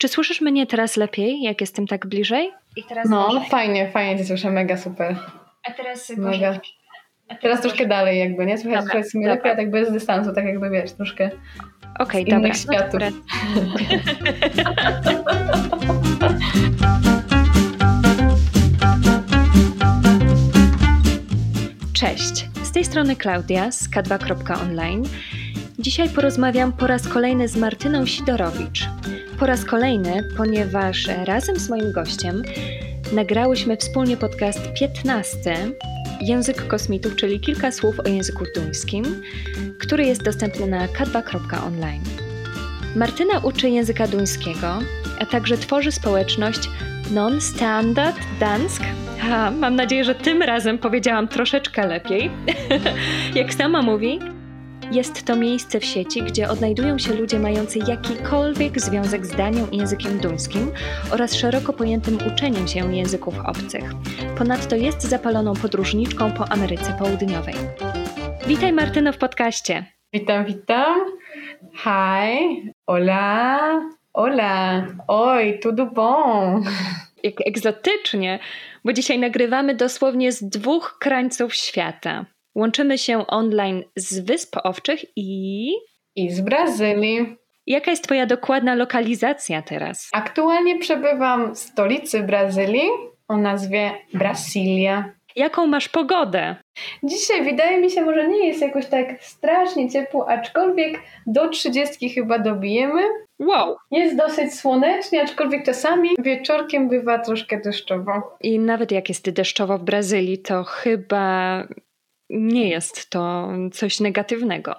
Czy słyszysz mnie teraz lepiej, jak jestem tak bliżej? I teraz no, fajnie, fajnie cię słyszę, mega super. A teraz mega. A teraz, teraz troszkę dalej jakby, nie? Słychać, dobra, słychać lepiej, a tak bez dystansu, tak jakby wiesz, troszkę Okej, okay, dobra. światów. Cześć, z tej strony Klaudia z k2.online. Dzisiaj porozmawiam po raz kolejny z Martyną Sidorowicz. Po raz kolejny, ponieważ razem z moim gościem nagrałyśmy wspólnie podcast 15 Język kosmitów, czyli kilka słów o języku duńskim, który jest dostępny na k2.online. Martyna uczy języka duńskiego, a także tworzy społeczność Non-Standard Dansk. Ha, mam nadzieję, że tym razem powiedziałam troszeczkę lepiej. Jak sama mówi, jest to miejsce w sieci, gdzie odnajdują się ludzie mający jakikolwiek związek z Danią i językiem duńskim oraz szeroko pojętym uczeniem się języków obcych. Ponadto jest zapaloną podróżniczką po Ameryce Południowej. Witaj Martyno w podcaście. Witam, witam. Hi, hola, hola, oj, tudo bom. Jak egzotycznie, bo dzisiaj nagrywamy dosłownie z dwóch krańców świata. Łączymy się online z Wysp Owczych i. i z Brazylii. Jaka jest Twoja dokładna lokalizacja teraz? Aktualnie przebywam w stolicy Brazylii o nazwie Brasilia. Jaką masz pogodę? Dzisiaj wydaje mi się, może nie jest jakoś tak strasznie ciepło, aczkolwiek do 30 chyba dobijemy. Wow. Jest dosyć słonecznie, aczkolwiek czasami wieczorkiem bywa troszkę deszczowo. I nawet jak jest deszczowo w Brazylii, to chyba nie jest to coś negatywnego.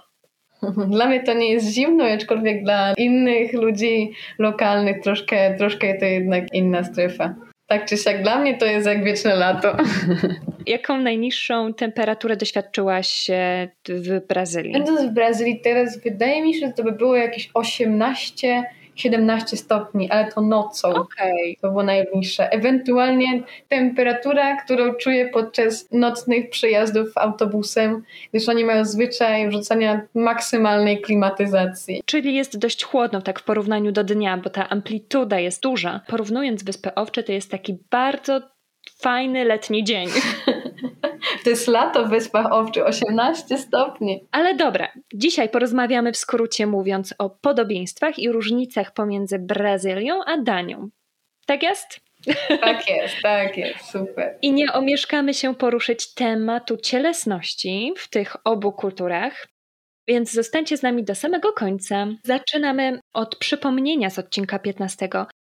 Dla mnie to nie jest zimno, aczkolwiek dla innych ludzi lokalnych troszkę, troszkę to jednak inna strefa. Tak czy siak dla mnie to jest jak wieczne lato. Jaką najniższą temperaturę doświadczyłaś w Brazylii? Będąc w Brazylii teraz wydaje mi się, że to by było jakieś 18 17 stopni, ale to nocą. Okay. To było najbliższe. Ewentualnie temperatura, którą czuję podczas nocnych przejazdów autobusem, gdyż oni mają zwyczaj wrzucania maksymalnej klimatyzacji. Czyli jest dość chłodno tak w porównaniu do dnia, bo ta amplituda jest duża. Porównując Wyspę Owcze, to jest taki bardzo fajny letni dzień. To jest lato w Wyspach Owczych, 18 stopni. Ale dobra, dzisiaj porozmawiamy w skrócie mówiąc o podobieństwach i różnicach pomiędzy Brazylią a Danią. Tak jest? Tak jest, tak jest, super. I nie omieszkamy się poruszyć tematu cielesności w tych obu kulturach, więc zostańcie z nami do samego końca. Zaczynamy od przypomnienia z odcinka 15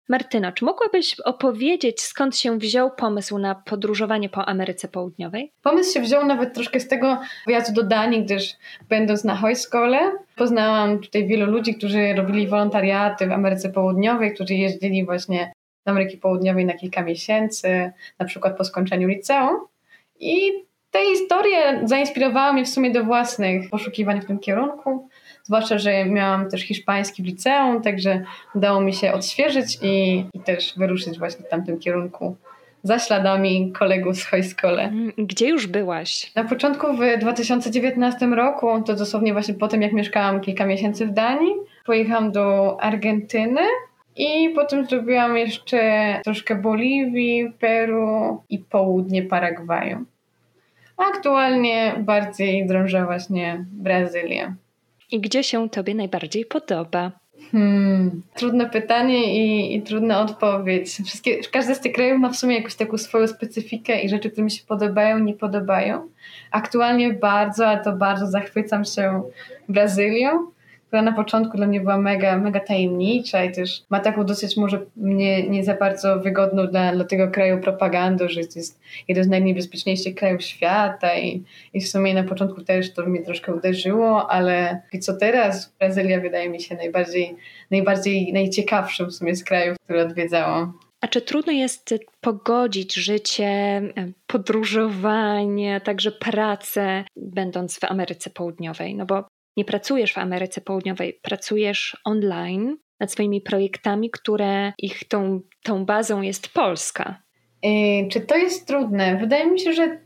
Martyno, czy mogłabyś opowiedzieć, skąd się wziął pomysł na podróżowanie po Ameryce Południowej? Pomysł się wziął nawet troszkę z tego wyjazdu do Danii, gdyż będąc na Hojskole poznałam tutaj wielu ludzi, którzy robili wolontariaty w Ameryce Południowej, którzy jeździli właśnie do Ameryki Południowej na kilka miesięcy, na przykład po skończeniu liceum. I te historie zainspirowały mnie w sumie do własnych poszukiwań w tym kierunku. Zwłaszcza, że miałam też hiszpański w liceum, także udało mi się odświeżyć i, i też wyruszyć właśnie w tamtym kierunku za śladami kolegów z school. Mm, gdzie już byłaś? Na początku w 2019 roku, to dosłownie właśnie po tym, jak mieszkałam kilka miesięcy w Danii, pojechałam do Argentyny i potem zrobiłam jeszcze troszkę Boliwii, Peru i południe Paragwaju. Aktualnie bardziej drążę właśnie Brazylię. I gdzie się Tobie najbardziej podoba? Hmm, trudne pytanie i, i trudna odpowiedź. Wszystkie, każdy z tych krajów ma w sumie jakąś taką swoją specyfikę i rzeczy, które mi się podobają, nie podobają. Aktualnie bardzo, ale to bardzo zachwycam się Brazylią która na początku dla mnie była mega, mega tajemnicza i też ma taką dosyć może nie, nie za bardzo wygodną dla, dla tego kraju propagandę, że jest jeden z najniebezpieczniejszych krajów świata i, i w sumie na początku też to mnie troszkę uderzyło, ale co teraz? Brazylia wydaje mi się najbardziej, najbardziej najciekawszym w sumie z krajów, które odwiedzałam. A czy trudno jest pogodzić życie, podróżowanie, także pracę, będąc w Ameryce Południowej? No bo nie pracujesz w Ameryce Południowej, pracujesz online nad swoimi projektami, które ich tą, tą bazą jest Polska. Yy, czy to jest trudne? Wydaje mi się, że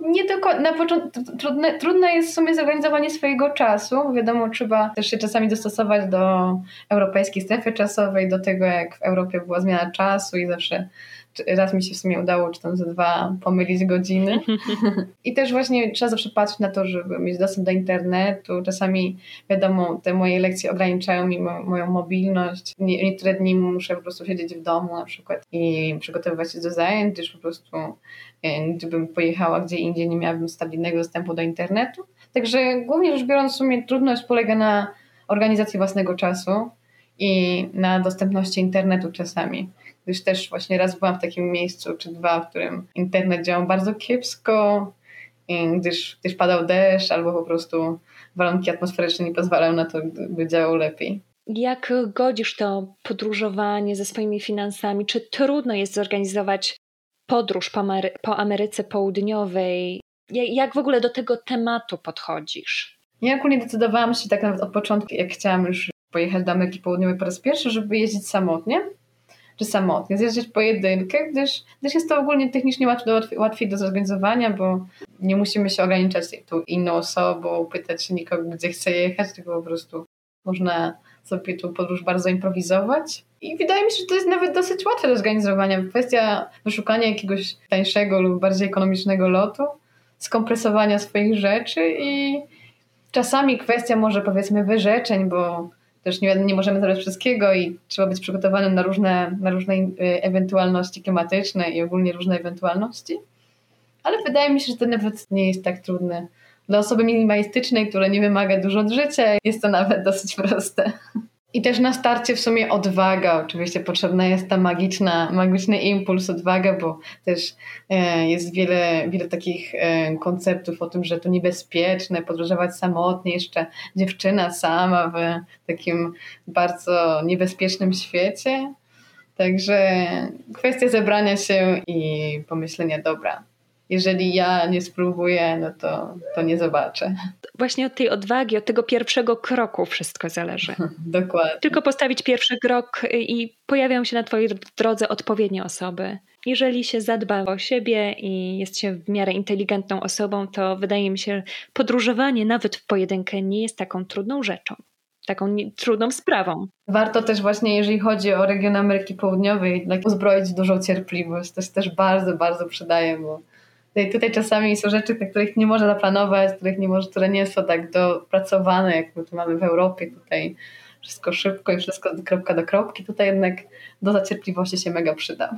Nie tylko na początku trudne, trudne jest w sumie zorganizowanie swojego czasu. Wiadomo, trzeba też się czasami dostosować do europejskiej strefy czasowej, do tego jak w Europie była zmiana czasu i zawsze raz mi się w sumie udało, czy tam za dwa pomylić godziny. I też właśnie trzeba zawsze patrzeć na to, żeby mieć dostęp do internetu. Czasami, wiadomo, te moje lekcje ograniczają mi mo moją mobilność. Nie, niektóre dni muszę po prostu siedzieć w domu na przykład i przygotowywać się do zajęć, gdyż po prostu e, gdybym pojechała gdzie indziej, nie miałabym stabilnego dostępu do internetu. Także głównie rzecz biorąc, w sumie trudność polega na organizacji własnego czasu i na dostępności internetu czasami gdyż też właśnie raz byłam w takim miejscu czy dwa, w którym internet działał bardzo kiepsko, gdyż, gdyż padał deszcz albo po prostu warunki atmosferyczne nie pozwalają na to, by działał lepiej. Jak godzisz to podróżowanie ze swoimi finansami? Czy trudno jest zorganizować podróż po, Amery po Ameryce Południowej? Jak w ogóle do tego tematu podchodzisz? Ja ogólnie decydowałam się tak nawet od początku, jak chciałam już pojechać do Ameryki Południowej po raz pierwszy, żeby jeździć samotnie czy samotnie, zjeżdżać pojedynkę, gdyż, gdyż jest to ogólnie technicznie łatwiej, łatwiej do zorganizowania, bo nie musimy się ograniczać tą inną osobą, pytać się nikogo, gdzie chce jechać, tylko po prostu można sobie tą podróż bardzo improwizować. I wydaje mi się, że to jest nawet dosyć łatwe do zorganizowania. Kwestia wyszukania jakiegoś tańszego lub bardziej ekonomicznego lotu, skompresowania swoich rzeczy i czasami kwestia może powiedzmy wyrzeczeń, bo też nie, nie możemy zrobić wszystkiego i trzeba być przygotowanym na różne, na różne y, ewentualności klimatyczne i ogólnie różne ewentualności. Ale wydaje mi się, że to nawet nie jest tak trudne. Dla osoby minimalistycznej, która nie wymaga dużo od życia, jest to nawet dosyć proste. I też na starcie w sumie odwaga. Oczywiście potrzebna jest ta magiczna, magiczny impuls, odwaga, bo też e, jest wiele, wiele takich e, konceptów o tym, że to niebezpieczne podróżować samotnie, jeszcze dziewczyna sama w takim bardzo niebezpiecznym świecie. Także kwestia zebrania się i pomyślenia, dobra, jeżeli ja nie spróbuję, no to, to nie zobaczę. Właśnie od tej odwagi, od tego pierwszego kroku wszystko zależy. Dokładnie. Tylko postawić pierwszy krok i pojawią się na Twojej drodze odpowiednie osoby. Jeżeli się zadba o siebie i jest się w miarę inteligentną osobą, to wydaje mi się, że podróżowanie nawet w pojedynkę nie jest taką trudną rzeczą taką trudną sprawą. Warto też właśnie, jeżeli chodzi o region Ameryki Południowej, uzbroić dużą cierpliwość. To się też bardzo, bardzo przydaje, bo Tutaj, tutaj czasami są rzeczy, których nie można zaplanować, których nie może, które nie są tak dopracowane, jak my tu mamy w Europie. Tutaj wszystko szybko i wszystko kropka do kropki. Tutaj jednak doza cierpliwości się mega przyda.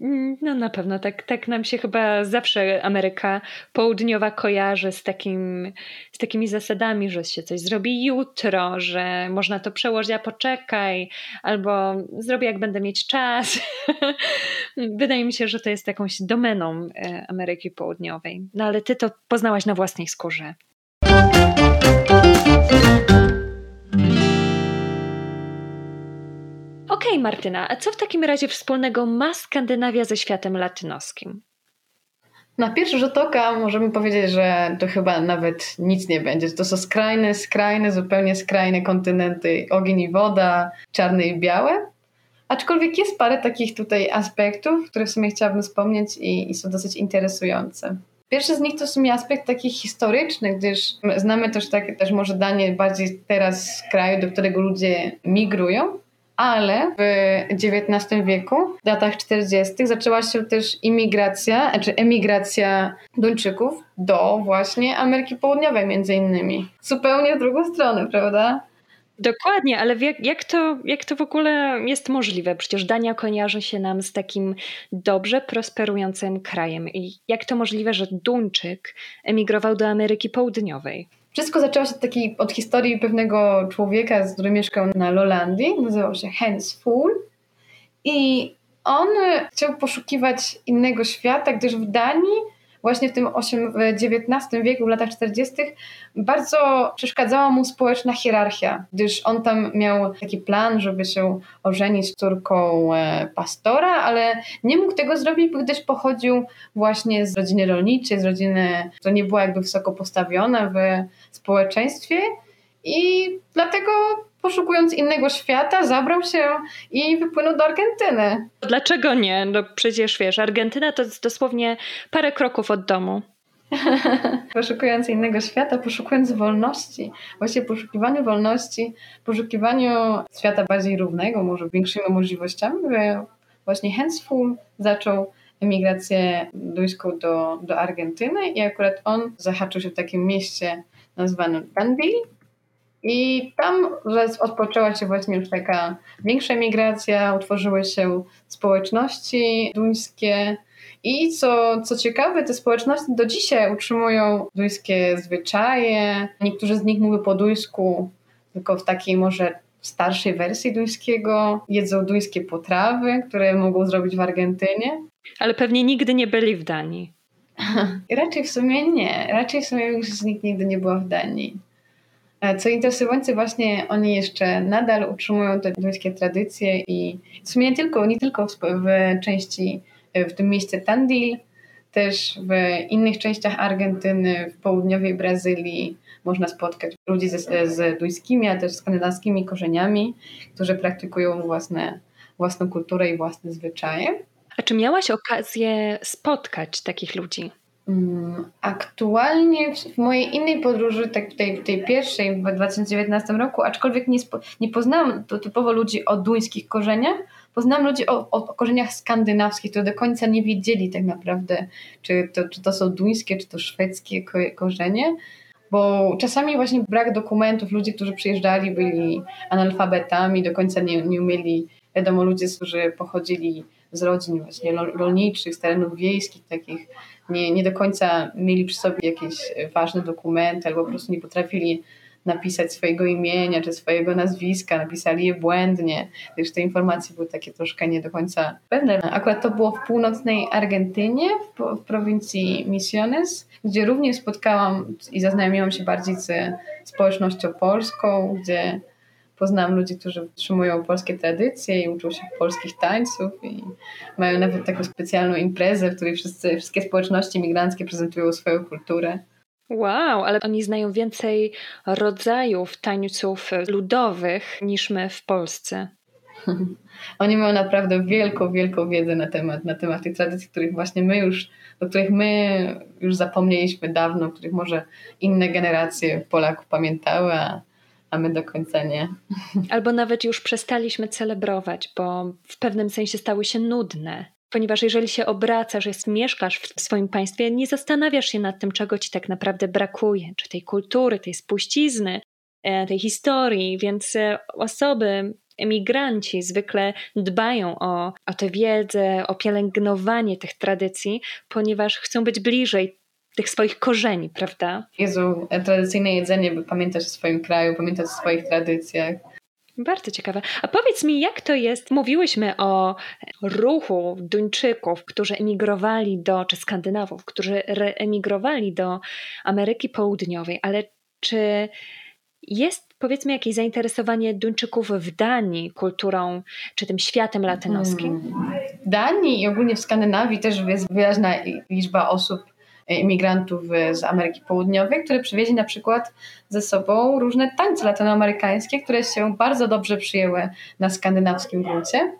Mm, no na pewno, tak, tak nam się chyba zawsze Ameryka Południowa kojarzy z, takim, z takimi zasadami, że się coś zrobi jutro, że można to przełożyć, a poczekaj, albo zrobię jak będę mieć czas. Wydaje mi się, że to jest jakąś domeną e, Ameryki Południowej. No ale ty to poznałaś na własnej skórze. Okej, okay, Martyna, a co w takim razie wspólnego ma Skandynawia ze światem latynoskim? Na pierwszy rzut oka możemy powiedzieć, że to chyba nawet nic nie będzie. To są skrajne, skrajne, zupełnie skrajne kontynenty, ogień i woda, czarne i białe. Aczkolwiek jest parę takich tutaj aspektów, które w sumie chciałabym wspomnieć i, i są dosyć interesujące. Pierwszy z nich to w sumie aspekt taki historyczny, gdyż znamy też, tak, też może danie bardziej teraz kraju, do którego ludzie migrują, ale w XIX wieku, w latach 40., zaczęła się też imigracja, znaczy emigracja Duńczyków do właśnie Ameryki Południowej, między innymi. Zupełnie w drugą stronę, prawda? Dokładnie, ale jak, jak, to, jak to w ogóle jest możliwe? Przecież Dania kojarzy się nam z takim dobrze prosperującym krajem. I jak to możliwe, że Duńczyk emigrował do Ameryki Południowej? Wszystko zaczęło się od, takiej, od historii pewnego człowieka, który mieszkał na Lolandii. Nazywał się Hans Fuhl. I on chciał poszukiwać innego świata, gdyż w Danii właśnie w tym XIX wieku, w latach 40., bardzo przeszkadzała mu społeczna hierarchia, gdyż on tam miał taki plan, żeby się ożenić z córką e, pastora, ale nie mógł tego zrobić, gdyż pochodził właśnie z rodziny rolniczej, z rodziny, która nie była jakby wysoko postawiona w społeczeństwie. I dlatego poszukując innego świata, zabrał się i wypłynął do Argentyny. Dlaczego nie? No przecież wiesz, Argentyna to jest dosłownie parę kroków od domu. poszukując innego świata, poszukując wolności. Właśnie poszukiwaniu wolności, poszukiwaniu świata bardziej równego, może większymi możliwościami, właśnie Hensful zaczął emigrację duńską do, do Argentyny i akurat on zahaczył się w takim mieście nazwanym Danville i tam rozpoczęła się właśnie już taka większa emigracja, utworzyły się społeczności duńskie i co, co ciekawe, te społeczności do dzisiaj utrzymują duńskie zwyczaje. Niektórzy z nich mówią po duńsku, tylko w takiej może starszej wersji duńskiego. Jedzą duńskie potrawy, które mogą zrobić w Argentynie. Ale pewnie nigdy nie byli w Danii. raczej w sumie nie. Raczej w sumie większość z nich nigdy nie była w Danii. Co interesujące, właśnie oni jeszcze nadal utrzymują te duńskie tradycje i w sumie nie tylko, nie tylko w, części, w tym mieście Tandil, też w innych częściach Argentyny, w południowej Brazylii można spotkać ludzi ze, z duńskimi, a też skandynawskimi korzeniami, którzy praktykują własne, własną kulturę i własne zwyczaje. A czy miałaś okazję spotkać takich ludzi? Mm, aktualnie w mojej innej podróży, tak tej, tej pierwszej w 2019 roku, aczkolwiek nie, spo, nie poznałam typowo ludzi o duńskich korzeniach, poznałam ludzi o, o, korzeniach skandynawskich, którzy do końca nie wiedzieli tak naprawdę, czy to, czy to są duńskie, czy to szwedzkie korzenie, bo czasami właśnie brak dokumentów, ludzi, którzy przyjeżdżali, byli analfabetami, do końca nie, nie umieli, wiadomo, ludzie, którzy pochodzili z rodzin właśnie rolniczych, z terenów wiejskich, takich nie, nie do końca mieli przy sobie jakieś ważne dokumenty albo po prostu nie potrafili napisać swojego imienia czy swojego nazwiska, napisali je błędnie, gdyż te informacje były takie troszkę nie do końca pewne. Akurat to było w północnej Argentynie, w, w prowincji Misiones, gdzie również spotkałam i zaznajomiłam się bardziej ze społecznością polską, gdzie poznałam ludzi, którzy utrzymują polskie tradycje i uczą się polskich tańców i mają nawet taką specjalną imprezę, w której wszyscy, wszystkie społeczności migranckie prezentują swoją kulturę. Wow, ale oni znają więcej rodzajów tańców ludowych niż my w Polsce. Oni mają naprawdę wielką, wielką wiedzę na temat, na temat tych tradycji, których właśnie my już, o których my już zapomnieliśmy dawno, których może inne generacje Polaków pamiętały, a a my do końca nie. Albo nawet już przestaliśmy celebrować, bo w pewnym sensie stały się nudne. Ponieważ jeżeli się obracasz, jest, mieszkasz w swoim państwie, nie zastanawiasz się nad tym, czego ci tak naprawdę brakuje, czy tej kultury, tej spuścizny, e, tej historii, więc e, osoby, emigranci zwykle dbają o, o tę wiedzę, o pielęgnowanie tych tradycji, ponieważ chcą być bliżej tych swoich korzeni, prawda? Jezu, tradycyjne jedzenie, by pamiętać o swoim kraju, pamiętać o swoich tradycjach. Bardzo ciekawe. A powiedz mi, jak to jest? Mówiłyśmy o ruchu Duńczyków, którzy emigrowali do, czy Skandynawów, którzy emigrowali do Ameryki Południowej, ale czy jest powiedzmy jakieś zainteresowanie Duńczyków w Danii kulturą, czy tym światem latynoskim? Hmm. W Danii i ogólnie w Skandynawii też jest wyraźna liczba osób, imigrantów z Ameryki Południowej, które przywieźli na przykład ze sobą różne tańce latynoamerykańskie, które się bardzo dobrze przyjęły na skandynawskim gruncie.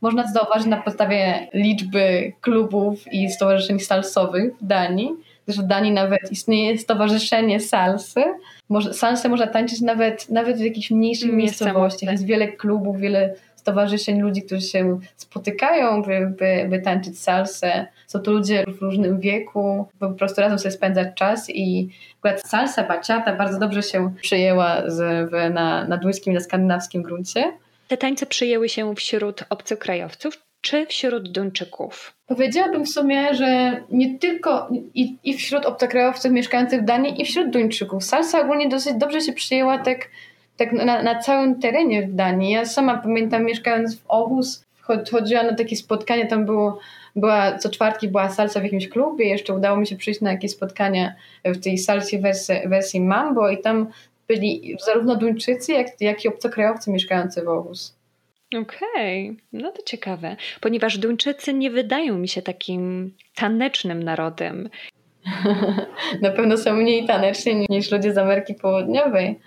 Można zauważyć na podstawie liczby klubów i stowarzyszeń salsowych w Danii, że w Danii nawet istnieje stowarzyszenie salsy. Może, salsę można tańczyć nawet, nawet w jakichś mniejszych miejscowościach. Jest wiele klubów, wiele stowarzyszeń ludzi, którzy się spotykają, by, by, by tańczyć salsę. Są to ludzie w różnym wieku, bo po prostu razem sobie spędzać czas i akurat salsa, baciata bardzo dobrze się przyjęła z, w, na, na duńskim, na skandynawskim gruncie. Te tańce przyjęły się wśród obcokrajowców, czy wśród Duńczyków? Powiedziałabym w sumie, że nie tylko i, i wśród obcokrajowców mieszkających w Danii, i wśród Duńczyków. Salsa ogólnie dosyć dobrze się przyjęła tak tak na, na całym terenie w Danii. Ja sama pamiętam, mieszkając w Aarhus, chodziłam na takie spotkanie, tam było, była, co czwartki była salsa w jakimś klubie, jeszcze udało mi się przyjść na jakieś spotkania w tej salsie wersji, wersji Mambo i tam byli zarówno Duńczycy, jak, jak i obcokrajowcy mieszkający w Aarhus. Okej, okay. no to ciekawe, ponieważ Duńczycy nie wydają mi się takim tanecznym narodem. Na pewno są mniej taneczni niż ludzie z Ameryki Południowej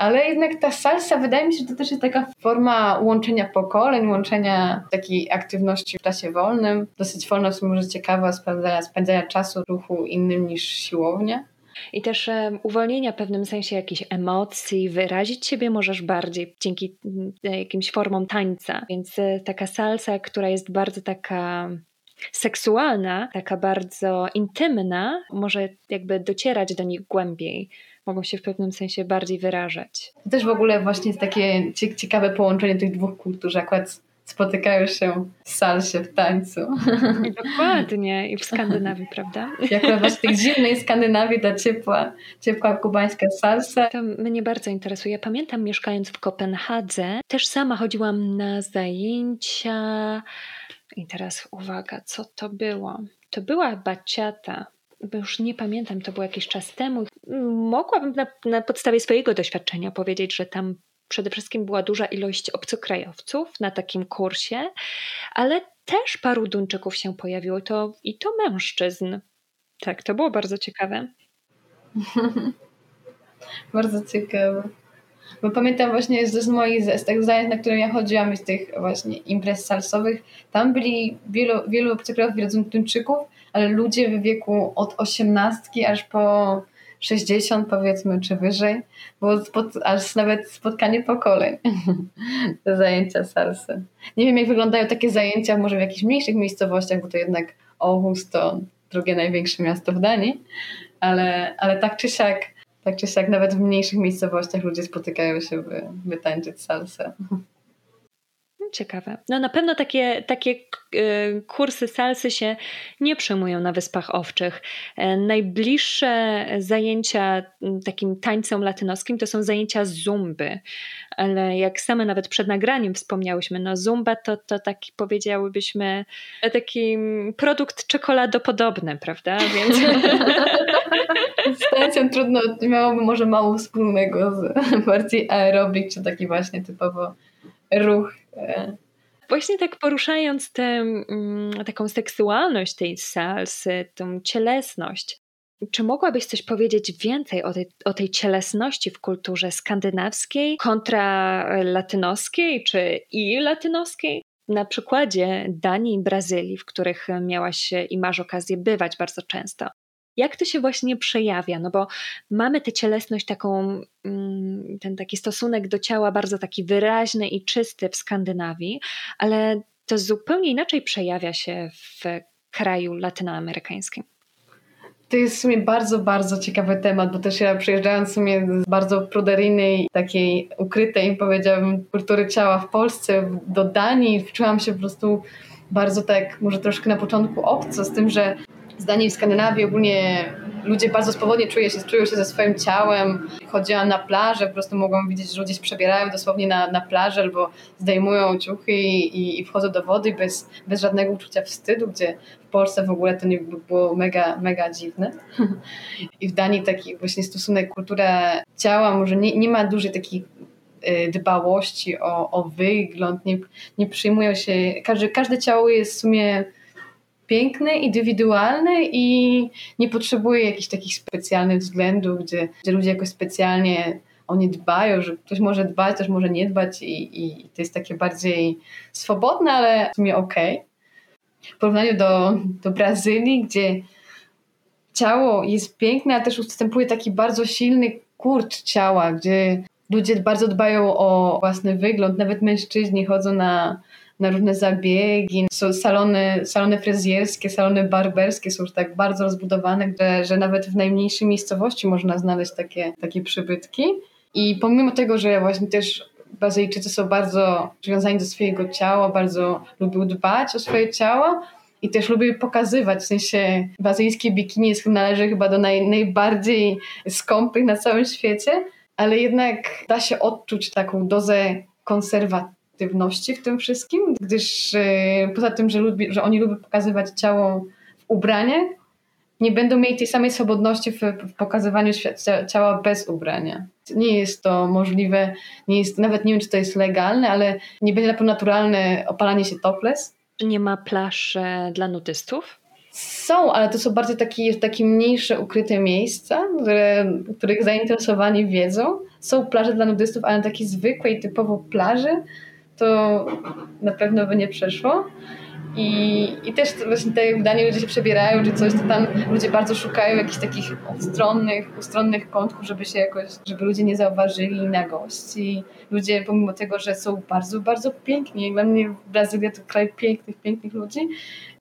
ale jednak ta salsa, wydaje mi się, że to też jest taka forma łączenia pokoleń, łączenia takiej aktywności w czasie wolnym. Dosyć wolna, w może ciekawa, spędzania, spędzania czasu, ruchu innym niż siłownia. I też um, uwolnienia w pewnym sensie jakichś emocji, wyrazić siebie możesz bardziej dzięki mm, jakimś formom tańca. Więc e, taka salsa, która jest bardzo taka seksualna, taka bardzo intymna, może jakby docierać do nich głębiej. Mogą się w pewnym sensie bardziej wyrażać. To też w ogóle właśnie jest takie ciekawe połączenie tych dwóch kultur, że akurat spotykają się w salsie, w tańcu. Dokładnie. I w Skandynawii, prawda? Jak właśnie w tej zimnej Skandynawii ta ciepła, ciepła kubańska salsa. To mnie bardzo interesuje. Pamiętam mieszkając w Kopenhadze, też sama chodziłam na zajęcia i teraz uwaga, co to było? To była baciata. Już nie pamiętam, to było jakiś czas temu. Mogłabym na, na podstawie swojego doświadczenia powiedzieć, że tam przede wszystkim była duża ilość obcokrajowców na takim kursie, ale też paru Duńczyków się pojawiło to, i to mężczyzn. Tak, to było bardzo ciekawe. bardzo ciekawe. Bo pamiętam właśnie z, moich z tych zajęć, na które ja chodziłam, z tych właśnie imprez salsowych, tam byli wielu, wielu obcokrajowców, wielu Duńczyków, ale ludzie w wieku od osiemnastki aż po 60 powiedzmy, czy wyżej. Było spod, aż nawet spotkanie pokoleń. Te zajęcia salsy. Nie wiem, jak wyglądają takie zajęcia może w jakichś mniejszych miejscowościach, bo to jednak Aarhus to drugie największe miasto w Danii, ale, ale tak czy siak tak czy siak nawet w mniejszych miejscowościach ludzie spotykają się, by, by tańczyć salsę. Ciekawe. No na pewno takie, takie e, kursy salsy się nie przyjmują na Wyspach Owczych. E, najbliższe zajęcia takim tańcom latynoskim to są zajęcia zumby. Ale jak same nawet przed nagraniem wspomniałyśmy, no zumba to, to taki powiedziałybyśmy taki produkt czekoladopodobny, prawda? Więc... Z tańcem trudno, miałoby może mało wspólnego z bardziej aerobik, czy taki właśnie typowo ruch Właśnie tak poruszając tę mm, taką seksualność tej salsy, tą cielesność, czy mogłabyś coś powiedzieć więcej o tej, o tej cielesności w kulturze skandynawskiej kontra latynoskiej, czy i latynoskiej? Na przykładzie Danii i Brazylii, w których miałaś i masz okazję bywać bardzo często. Jak to się właśnie przejawia? No bo mamy tę cielesność taką, mm, ten taki stosunek do ciała bardzo taki wyraźny i czysty w Skandynawii, ale to zupełnie inaczej przejawia się w kraju latynoamerykańskim. To jest w sumie bardzo, bardzo ciekawy temat, bo też ja przyjeżdżając w sumie z bardzo pruderyjnej, takiej ukrytej, powiedziałabym, kultury ciała w Polsce do Danii, czułam się po prostu bardzo tak, może troszkę na początku obco, z tym, że zdanie w Skandynawii ogólnie ludzie bardzo swobodnie czują się, czują się ze swoim ciałem. Chodziłam na plażę, po prostu mogłam widzieć, że ludzie się przebierają dosłownie na, na plażę albo zdejmują ciuchy i, i wchodzą do wody bez, bez żadnego uczucia wstydu, gdzie w Polsce w ogóle to nie było mega, mega dziwne. I w Danii taki właśnie stosunek, kultura ciała może nie, nie ma dużej takiej y, dbałości o, o wygląd, nie, nie przyjmują się, każde, każde ciało jest w sumie piękny, indywidualny i nie potrzebuje jakichś takich specjalnych względów, gdzie, gdzie ludzie jakoś specjalnie o nie dbają, że ktoś może dbać, też może nie dbać i, i to jest takie bardziej swobodne, ale w sumie okej. Okay. W porównaniu do, do Brazylii, gdzie ciało jest piękne, a też ustępuje taki bardzo silny kurcz ciała, gdzie ludzie bardzo dbają o własny wygląd, nawet mężczyźni chodzą na na różne zabiegi. Są salony, salony fryzjerskie, salony barberskie są już tak bardzo rozbudowane, że, że nawet w najmniejszej miejscowości można znaleźć takie, takie przybytki. I pomimo tego, że właśnie też Bazyjczycy są bardzo przywiązani do swojego ciała, bardzo lubią dbać o swoje ciało, i też lubię pokazywać, w sensie bazyjskie bikini należy chyba do naj, najbardziej skąpych na całym świecie, ale jednak da się odczuć taką dozę konserwacji aktywności w tym wszystkim, gdyż e, poza tym, że, lubi, że oni lubią pokazywać ciało w ubraniach, nie będą mieli tej samej swobodności w, w pokazywaniu ciała bez ubrania. Nie jest to możliwe, nie jest, nawet nie wiem, czy to jest legalne, ale nie będzie na pewno naturalne opalanie się topless. Nie ma plaż dla nudystów? Są, ale to są bardziej takie, takie mniejsze, ukryte miejsca, które, których zainteresowani wiedzą. Są plaże dla nudystów, ale takiej zwykłej, typowo plaży to na pewno by nie przeszło. I, I też właśnie te wydanie ludzie się przebierają czy coś, to tam ludzie bardzo szukają jakichś takich ustronnych, ustronnych kątków, żeby się jakoś, żeby ludzie nie zauważyli na gości. Ludzie pomimo tego, że są bardzo, bardzo piękni, dla mnie Brazylia to kraj pięknych, pięknych ludzi,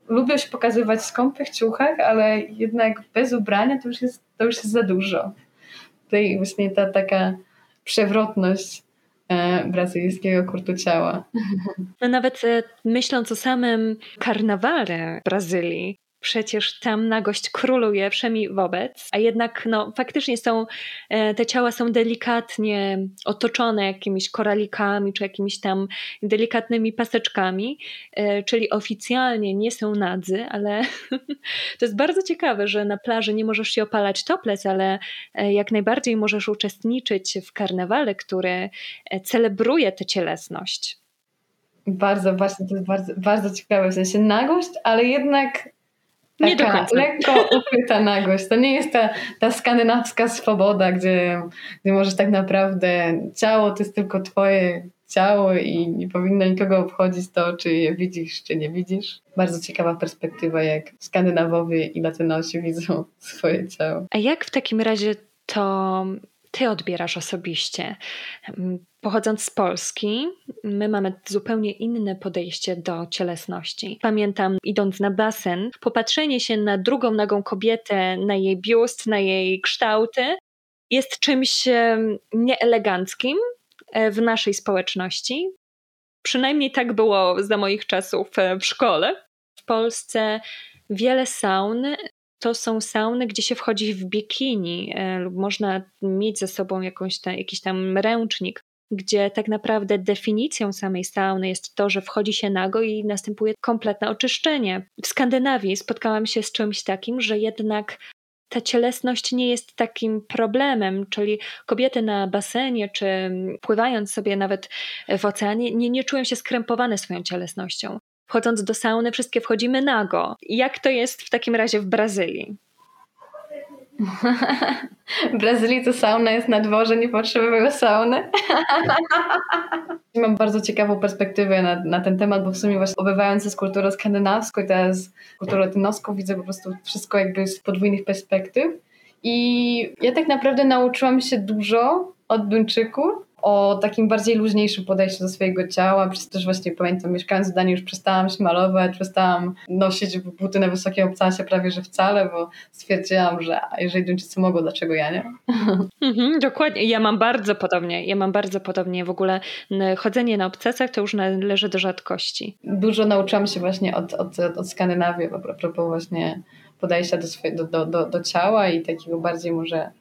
lubią się pokazywać w skąpych ciuchach, ale jednak bez ubrania to już jest, to już jest za dużo. Tutaj właśnie ta taka przewrotność brazylijskiego kurtu ciała. No nawet e, myśląc o samym karnawale Brazylii, przecież tam nagość króluje wszemi wobec, a jednak no, faktycznie są, e, te ciała są delikatnie otoczone jakimiś koralikami czy jakimiś tam delikatnymi paseczkami, e, czyli oficjalnie nie są nadzy, ale to jest bardzo ciekawe, że na plaży nie możesz się opalać toplec, ale e, jak najbardziej możesz uczestniczyć w karnawale, który celebruje tę cielesność. Bardzo, właśnie to jest bardzo, bardzo ciekawe, w sensie nagość, ale jednak nie do końca. lekko ukryta nagość. To nie jest ta, ta skandynawska swoboda, gdzie, gdzie możesz tak naprawdę ciało to jest tylko twoje ciało i nie powinno nikogo obchodzić to, czy je widzisz, czy nie widzisz. Bardzo ciekawa perspektywa, jak Skandynawowie i Latynosi widzą swoje ciało. A jak w takim razie to ty odbierasz osobiście? Pochodząc z Polski, my mamy zupełnie inne podejście do cielesności. Pamiętam, idąc na basen, popatrzenie się na drugą nagą kobietę, na jej biust, na jej kształty, jest czymś nieeleganckim e, w naszej społeczności. Przynajmniej tak było za moich czasów e, w szkole. W Polsce wiele saun to są sauny, gdzie się wchodzi w bikini e, lub można mieć ze sobą jakąś ta, jakiś tam ręcznik gdzie tak naprawdę definicją samej sauny jest to, że wchodzi się nago i następuje kompletne oczyszczenie. W Skandynawii spotkałam się z czymś takim, że jednak ta cielesność nie jest takim problemem, czyli kobiety na basenie czy pływając sobie nawet w oceanie nie, nie czują się skrępowane swoją cielesnością. Wchodząc do sauny, wszystkie wchodzimy nago. Jak to jest w takim razie w Brazylii? W Brazylii to sauna jest na dworze, nie potrzebują sauny. Mam bardzo ciekawą perspektywę na, na ten temat, bo w sumie właśnie obywając z kulturą skandynawską i teraz kulturą latynoską widzę po prostu wszystko jakby z podwójnych perspektyw. I ja tak naprawdę nauczyłam się dużo od Duńczyków, o takim bardziej luźniejszym podejściu do swojego ciała. Przez też właśnie pamiętam, mieszkając w Danii już przestałam się malować, przestałam nosić buty na wysokie obcasie prawie że wcale, bo stwierdziłam, że jeżeli Duńczycy mogą, dlaczego ja nie? Mhm, dokładnie. Ja mam bardzo podobnie. Ja mam bardzo podobnie. W ogóle chodzenie na obcasach to już należy do rzadkości. Dużo nauczyłam się właśnie od, od, od Skandynawii, a propos właśnie podejścia do, swoje, do, do, do, do ciała i takiego bardziej może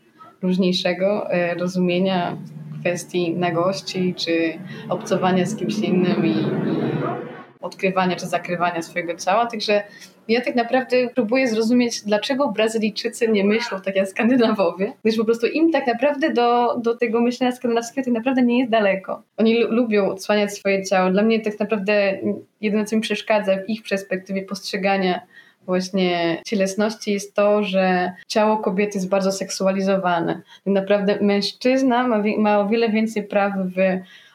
luźniejszego e, rozumienia kwestii nagości, czy obcowania z kimś innym i, odkrywania czy zakrywania swojego ciała. Także ja tak naprawdę próbuję zrozumieć, dlaczego Brazylijczycy nie myślą tak jak Skandynawowie, gdyż po prostu im tak naprawdę do, do tego myślenia skandynawskiego tak naprawdę nie jest daleko. Oni lubią odsłaniać swoje ciało. Dla mnie tak naprawdę jedyne, co mi przeszkadza w ich perspektywie postrzegania właśnie cielesności jest to, że ciało kobiety jest bardzo seksualizowane. Tak naprawdę mężczyzna ma, ma o wiele więcej praw w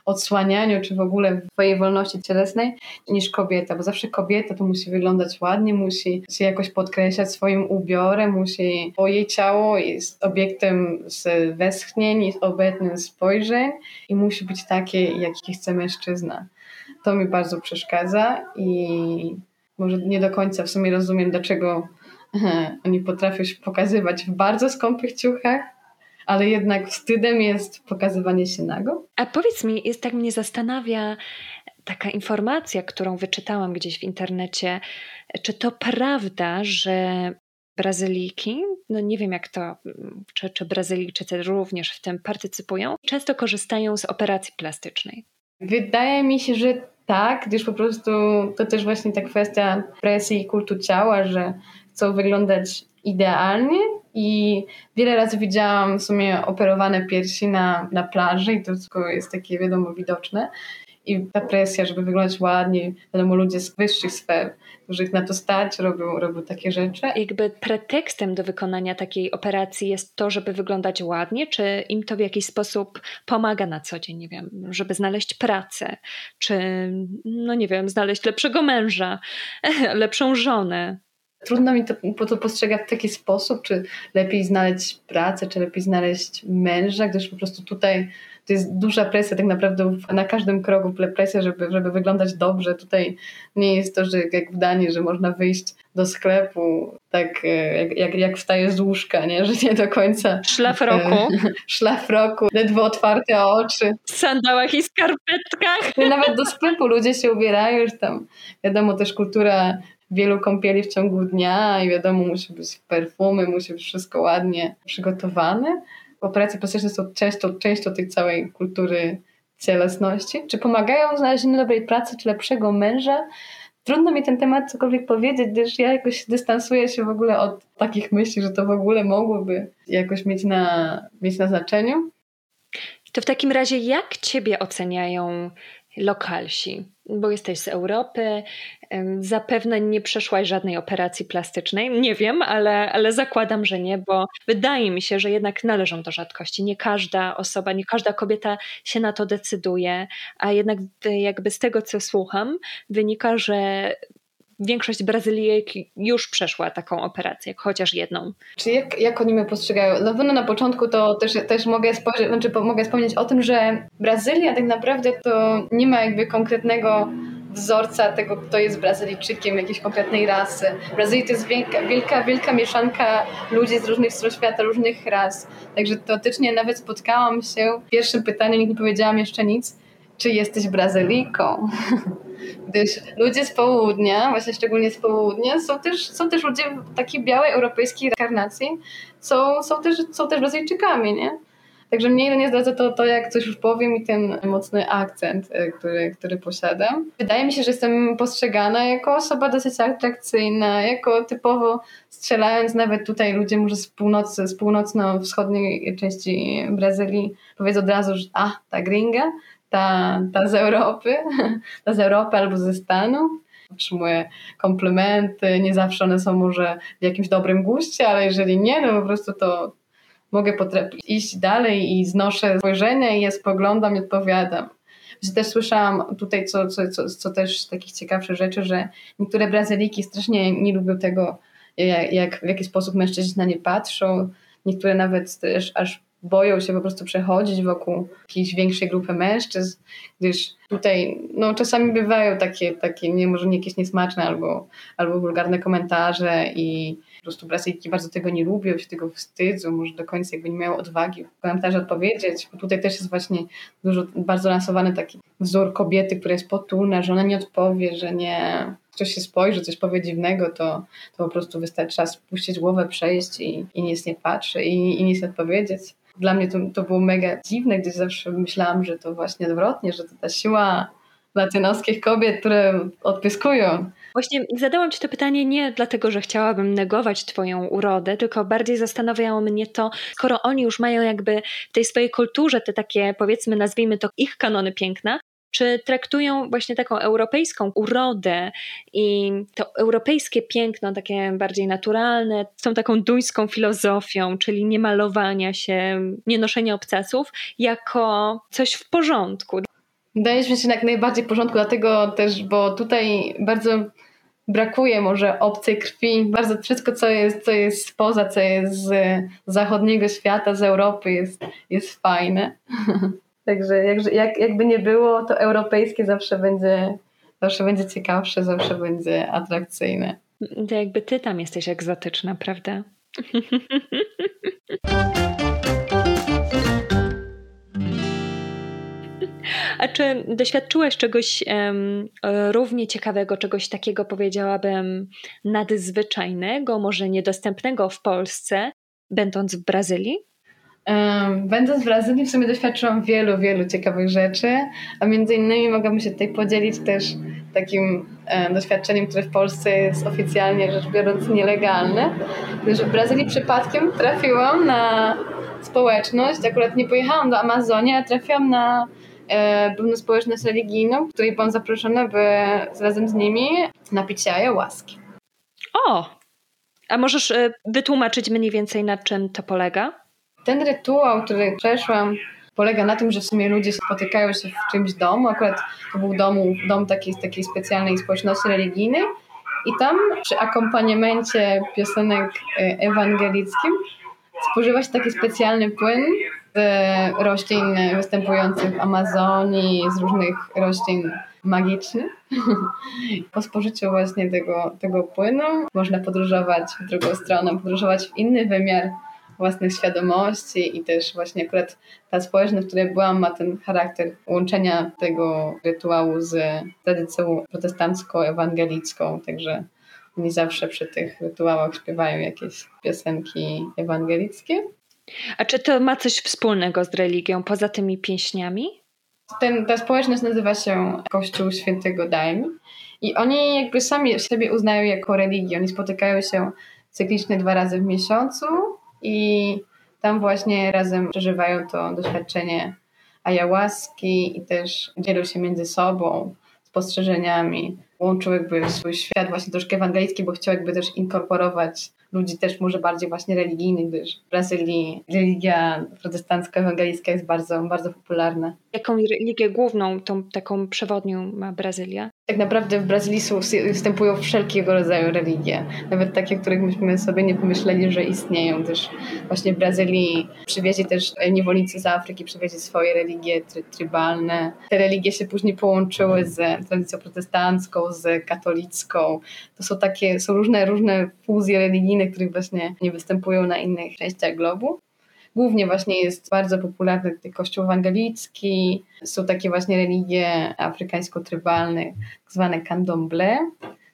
odsłanianiu, czy w ogóle w swojej wolności cielesnej niż kobieta, bo zawsze kobieta to musi wyglądać ładnie, musi się jakoś podkreślać swoim ubiorem, musi, bo jej ciało jest obiektem z westchnień, jest obiektem spojrzeń i musi być takie, jaki chce mężczyzna. To mi bardzo przeszkadza i może nie do końca w sumie rozumiem, dlaczego oni potrafią się pokazywać w bardzo skąpych ciuchach, ale jednak wstydem jest pokazywanie się nago. A powiedz mi, jest tak mnie zastanawia taka informacja, którą wyczytałam gdzieś w internecie, czy to prawda, że Brazylijki, no nie wiem jak to, czy, czy Brazylijczycy również w tym partycypują, często korzystają z operacji plastycznej. Wydaje mi się, że tak, gdyż po prostu to też właśnie ta kwestia presji i kultu ciała, że chcą wyglądać idealnie i wiele razy widziałam w sumie operowane piersi na, na plaży i to wszystko jest takie wiadomo widoczne i ta presja, żeby wyglądać ładnie, wiadomo, ludzie z wyższych sfer, których na to stać, robią, robią takie rzeczy. Jakby pretekstem do wykonania takiej operacji jest to, żeby wyglądać ładnie, czy im to w jakiś sposób pomaga na co dzień, nie wiem, żeby znaleźć pracę, czy, no nie wiem, znaleźć lepszego męża, lepszą żonę. Trudno mi to, to postrzegać w taki sposób, czy lepiej znaleźć pracę, czy lepiej znaleźć męża, gdyż po prostu tutaj to jest duża presja tak naprawdę na każdym kroku presja, żeby, żeby wyglądać dobrze. Tutaj nie jest to, że jak w Danii, że można wyjść do sklepu tak e, jak, jak, jak wstaje z łóżka, nie? że nie do końca szlaf roku, szlaf roku ledwo otwarte oczy. W sandałach i skarpetkach. Nawet do sklepu ludzie się ubierają, już tam wiadomo też kultura wielu kąpieli w ciągu dnia i wiadomo, musi być perfumy, musi być wszystko ładnie przygotowane. Operacje plastyczne są często, częścią tej całej kultury cielesności. Czy pomagają w znalezieniu dobrej pracy, czy lepszego męża? Trudno mi ten temat cokolwiek powiedzieć, gdyż ja jakoś dystansuję się w ogóle od takich myśli, że to w ogóle mogłoby jakoś mieć na, mieć na znaczeniu. To w takim razie jak ciebie oceniają lokalsi? Bo jesteś z Europy, zapewne nie przeszłaś żadnej operacji plastycznej. Nie wiem, ale, ale zakładam, że nie, bo wydaje mi się, że jednak należą do rzadkości. Nie każda osoba, nie każda kobieta się na to decyduje, a jednak jakby z tego, co słucham, wynika, że większość Brazylijek już przeszła taką operację, chociaż jedną. Czy jak, jak oni mnie postrzegają? Na pewno na początku to też, też mogę, spojrzeć, znaczy mogę wspomnieć o tym, że Brazylia tak naprawdę to nie ma jakby konkretnego wzorca tego, kto jest Brazylijczykiem, jakiejś konkretnej rasy. Brazylii to jest wielka, wielka, wielka mieszanka ludzi z różnych stron świata, różnych ras. Także teoretycznie nawet spotkałam się w pierwszym pytaniu, nie powiedziałam jeszcze nic, czy jesteś Brazylijką? Gdyż ludzie z południa, właśnie szczególnie z południa, są też, są też ludzie takiej białej europejskiej karnacji, są, są, też, są też Brazylijczykami, nie? Także mnie nie zdradza to, to, jak coś już powiem i ten mocny akcent, e, który, który posiadam. Wydaje mi się, że jestem postrzegana jako osoba dosyć atrakcyjna, jako typowo strzelając nawet tutaj ludzie może z północy, z północno-wschodniej części Brazylii powiedzą od razu, że a, ta gringa, ta, ta z Europy, ta z Europy albo ze Stanów. Otrzymuję komplementy, nie zawsze one są może w jakimś dobrym guście, ale jeżeli nie, no po prostu to mogę iść dalej i znoszę spojrzenie i je spoglądam i odpowiadam. Też słyszałam tutaj, co, co, co, co też z takich ciekawszych rzeczy, że niektóre Brazylijki strasznie nie lubią tego, jak, jak w jaki sposób mężczyźni na nie patrzą. Niektóre nawet też aż boją się po prostu przechodzić wokół jakiejś większej grupy mężczyzn, gdyż tutaj no, czasami bywają takie, takie nie, może nie jakieś niesmaczne albo, albo wulgarne komentarze i po prostu Brazylijki bardzo tego nie lubią, się tego wstydzą, może do końca jakby nie miały odwagi w komentarze odpowiedzieć, bo tutaj też jest właśnie dużo, bardzo lansowany taki wzór kobiety, która jest potulna, że ona nie odpowie, że nie, ktoś się spojrzy, coś powie dziwnego, to, to po prostu wystarczy czas spuścić głowę, przejść i, i nic nie patrzy i, i nic odpowiedzieć. Dla mnie to, to było mega dziwne, gdyż zawsze myślałam, że to właśnie odwrotnie, że to ta siła latynoskich kobiet, które odpyskują. Właśnie zadałam Ci to pytanie nie dlatego, że chciałabym negować Twoją urodę, tylko bardziej zastanawiało mnie to, skoro oni już mają jakby w tej swojej kulturze te takie, powiedzmy, nazwijmy to ich kanony piękna, czy traktują właśnie taką europejską urodę i to europejskie piękno, takie bardziej naturalne, z tą taką duńską filozofią, czyli nie malowania się, nie noszenia obcasów, jako coś w porządku. Mi się jak najbardziej w porządku, dlatego też, bo tutaj bardzo brakuje może obcej krwi. Bardzo wszystko, co jest, co jest spoza, co jest z zachodniego świata, z Europy jest, jest fajne. Także jak, jak, jakby nie było, to europejskie zawsze będzie, zawsze będzie ciekawsze, zawsze będzie atrakcyjne. To jakby ty tam jesteś egzotyczna, prawda? A czy doświadczyłaś czegoś um, równie ciekawego, czegoś takiego powiedziałabym nadzwyczajnego, może niedostępnego w Polsce, będąc w Brazylii? Będąc w Brazylii w sumie doświadczyłam wielu, wielu ciekawych rzeczy, a między innymi mogłabym się tutaj podzielić też takim um, doświadczeniem, które w Polsce jest oficjalnie rzecz biorąc nielegalne, że w Brazylii przypadkiem trafiłam na społeczność, akurat nie pojechałam do Amazonii, a trafiłam na e, pewną społeczność religijną, której byłam zaproszona, by razem z nimi napić się ayahuaski. O! A możesz e, wytłumaczyć mniej więcej na czym to polega? Ten rytuał, który przeszłam, polega na tym, że w sumie ludzie spotykają się w czymś domu. Akurat to był domu, dom takiej, takiej specjalnej społeczności religijnej. I tam przy akompaniamencie piosenek e, ewangelickim spożywa się taki specjalny płyn z roślin występujących w Amazonii, z różnych roślin magicznych. Po spożyciu właśnie tego, tego płynu można podróżować w drugą stronę, podróżować w inny wymiar własnych świadomości i też właśnie akurat ta społeczność, w której byłam, ma ten charakter łączenia tego rytuału z tradycją protestancko-ewangelicką, także oni zawsze przy tych rytuałach śpiewają jakieś piosenki ewangelickie. A czy to ma coś wspólnego z religią poza tymi pieśniami? Ten, ta społeczność nazywa się Kościół Świętego Daimi i oni jakby sami siebie uznają jako religię. Oni spotykają się cyklicznie dwa razy w miesiącu i tam właśnie razem przeżywają to doświadczenie ayahuaski i też dzielą się między sobą spostrzeżeniami. Łączył jakby swój świat właśnie troszkę ewangelicki, bo chciał jakby też inkorporować ludzi też może bardziej właśnie religijnych, gdyż w Brazylii religia protestancko-ewangelicka jest bardzo, bardzo popularna. Jaką religię główną, tą taką przewodnią ma Brazylia? Tak naprawdę w Brazylii występują wszelkiego rodzaju religie, nawet takie, których myśmy sobie nie pomyśleli, że istnieją. Też właśnie w Brazylii przywieźli też niewolnicy z Afryki, przywieźli swoje religie try trybalne. Te religie się później połączyły z tradycją protestancką, z katolicką. To są takie, są różne, różne fuzje religijne, których właśnie nie występują na innych częściach globu. Głównie właśnie jest bardzo popularny kościół ewangelicki, są takie właśnie religie afrykańsko-trybalne, zwane candomblé,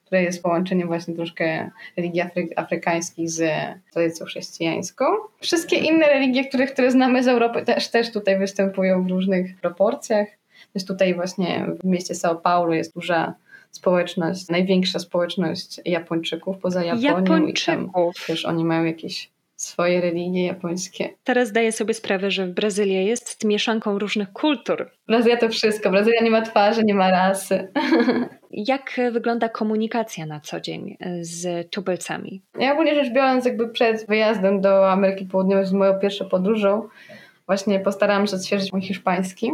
które jest połączeniem właśnie troszkę religii afry afrykańskich z tradycją chrześcijańską. Wszystkie inne religie, które, które znamy z Europy też, też tutaj występują w różnych proporcjach. Też tutaj właśnie w mieście São Paulo jest duża społeczność, największa społeczność Japończyków poza Japonią. Japończyków. I tam też oni mają jakieś swoje religie japońskie. Teraz zdaję sobie sprawę, że Brazylia jest mieszanką różnych kultur. Brazylia to wszystko. Brazylia nie ma twarzy, nie ma rasy. Jak wygląda komunikacja na co dzień z tubylcami? Ja ogólnie rzecz biorąc, jakby przed wyjazdem do Ameryki Południowej z moją pierwszą podróżą, właśnie postarałam się odświeżyć mój hiszpański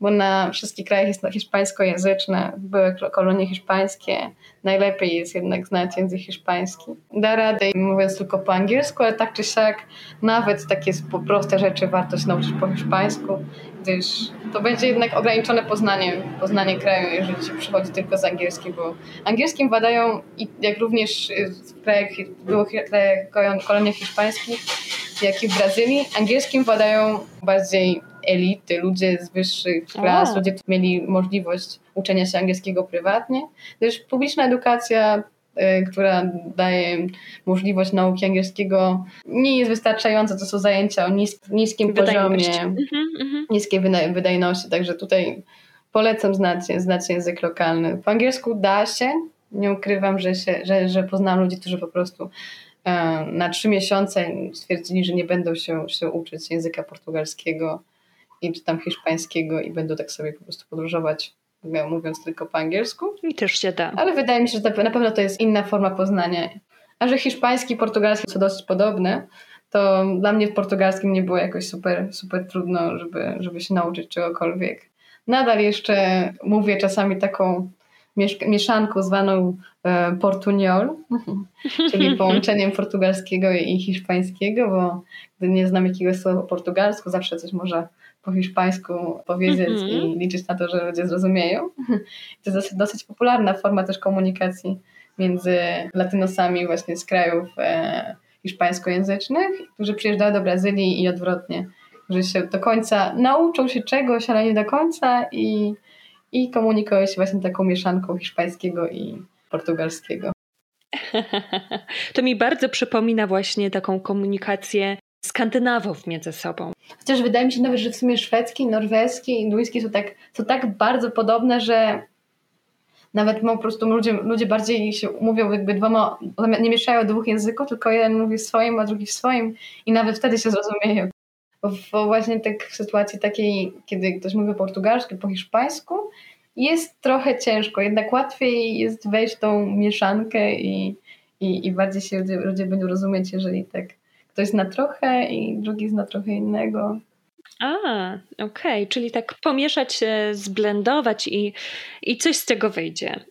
bo na wszystkich krajach jest hiszpańskojęzyczne, były kolonie hiszpańskie, najlepiej jest jednak znać język hiszpański. Da radę mówiąc tylko po angielsku, ale tak czy siak nawet takie proste rzeczy warto się nauczyć po hiszpańsku, gdyż to będzie jednak ograniczone poznanie, poznanie kraju, jeżeli się przychodzi tylko z angielskim, bo angielskim wadają, jak również w krajach, byłych krajach koloniach hiszpańskich, jak i w Brazylii, angielskim wadają bardziej elity, ludzie z wyższych klas, ludzie, którzy mieli możliwość uczenia się angielskiego prywatnie, gdyż publiczna edukacja y, która daje możliwość nauki angielskiego, nie jest wystarczająca. To są zajęcia o nis niskim poziomie, mm -hmm. niskiej wydajności, także tutaj polecam znać, znać język lokalny. Po angielsku da się, nie ukrywam, że, się, że, że poznam ludzi, którzy po prostu e, na trzy miesiące stwierdzili, że nie będą się, się uczyć języka portugalskiego i czy tam hiszpańskiego i będą tak sobie po prostu podróżować, mówiąc tylko po angielsku. I też się da. Ale wydaje mi się, że na pewno to jest inna forma poznania. A że hiszpański i portugalski są dosyć podobne, to dla mnie w portugalskim nie było jakoś super, super trudno, żeby, żeby się nauczyć czegokolwiek. Nadal jeszcze mówię czasami taką mieszanką zwaną e, portuniol, czyli połączeniem portugalskiego i hiszpańskiego, bo gdy nie znam jakiegoś słowa po portugalsku, zawsze coś może po hiszpańsku powiedzieć mm -hmm. i liczyć na to, że ludzie zrozumieją. To jest dosyć, dosyć popularna forma też komunikacji między latynosami właśnie z krajów e, hiszpańskojęzycznych, którzy przyjeżdżają do Brazylii i odwrotnie, którzy się do końca nauczą się czegoś, ale nie do końca i, i komunikują się właśnie taką mieszanką hiszpańskiego i portugalskiego. To mi bardzo przypomina właśnie taką komunikację Skandynawów między sobą. Chociaż wydaje mi się nawet, że w sumie szwedzki, norweski, hinduński są tak, są tak bardzo podobne, że nawet po prostu ludzie, ludzie bardziej się mówią jakby dwoma, nie mieszają dwóch języków, tylko jeden mówi w swoim, a drugi w swoim i nawet wtedy się zrozumieją. Bo właśnie tak w sytuacji takiej, kiedy ktoś mówi portugalsku, po hiszpańsku, jest trochę ciężko, jednak łatwiej jest wejść w tą mieszankę i, i, i bardziej się ludzie, ludzie będą rozumieć, jeżeli tak ktoś zna trochę i drugi zna trochę innego. A, okej, okay. czyli tak pomieszać, zblendować i, i coś z tego wyjdzie.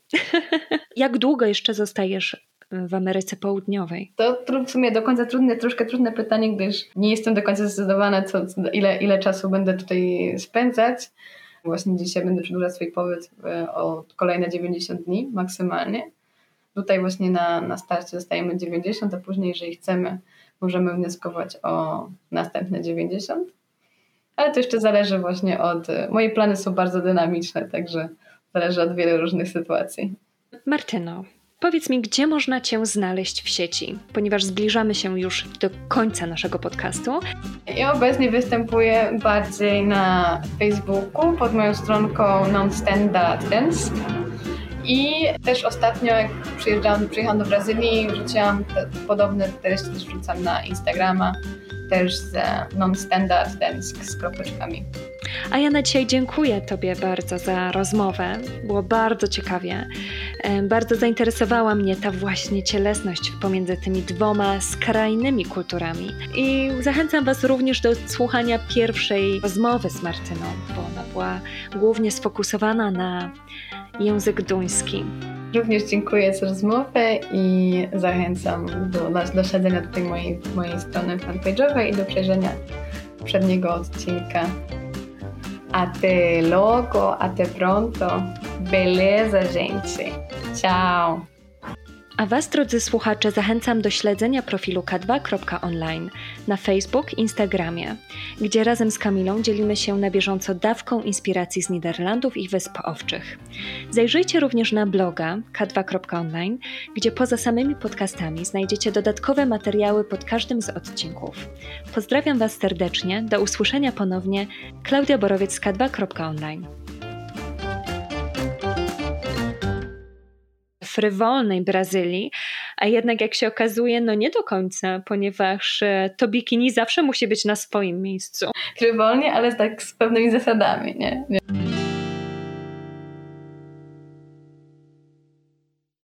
Jak długo jeszcze zostajesz w Ameryce Południowej? To w sumie do końca trudne, troszkę trudne pytanie, gdyż nie jestem do końca zdecydowana, co, ile, ile czasu będę tutaj spędzać. Właśnie dzisiaj będę przedłużać swój pobyt e, o kolejne 90 dni maksymalnie. Tutaj właśnie na, na starcie dostajemy 90, a później, jeżeli chcemy, możemy wnioskować o następne 90. Ale to jeszcze zależy właśnie od. Moje plany są bardzo dynamiczne, także zależy od wielu różnych sytuacji. Martyno, Powiedz mi, gdzie można Cię znaleźć w sieci, ponieważ zbliżamy się już do końca naszego podcastu. Ja obecnie występuję bardziej na Facebooku pod moją stronką Nonstandard Dance. I też ostatnio, jak przyjeżdżałam, przyjechałam do Brazylii, wrzuciłam te, podobne treści, też wrzucam na Instagrama, też z non-standard dance z kropeczkami. A ja na dzisiaj dziękuję Tobie bardzo za rozmowę. Było bardzo ciekawie. Bardzo zainteresowała mnie ta właśnie cielesność pomiędzy tymi dwoma skrajnymi kulturami. I zachęcam Was również do słuchania pierwszej rozmowy z Martyną, bo ona była głównie sfokusowana na język duński. Również dziękuję za rozmowę i zachęcam do, do śledzenia tutaj mojej, mojej strony fanpage'owej i do przejrzenia przedniego odcinka. Até logo, até pronto. Beleza, gente. Ciao. A Was, drodzy słuchacze, zachęcam do śledzenia profilu k2.online na Facebook, Instagramie, gdzie razem z Kamilą dzielimy się na bieżąco dawką inspiracji z Niderlandów i Wysp Owczych. Zajrzyjcie również na bloga k2.online, gdzie poza samymi podcastami znajdziecie dodatkowe materiały pod każdym z odcinków. Pozdrawiam Was serdecznie, do usłyszenia ponownie. Klaudia Borowiec z k2.online. frywolnej Brazylii, a jednak jak się okazuje, no nie do końca, ponieważ e, to bikini zawsze musi być na swoim miejscu. Frywolnie, ale tak z pewnymi zasadami, nie? nie.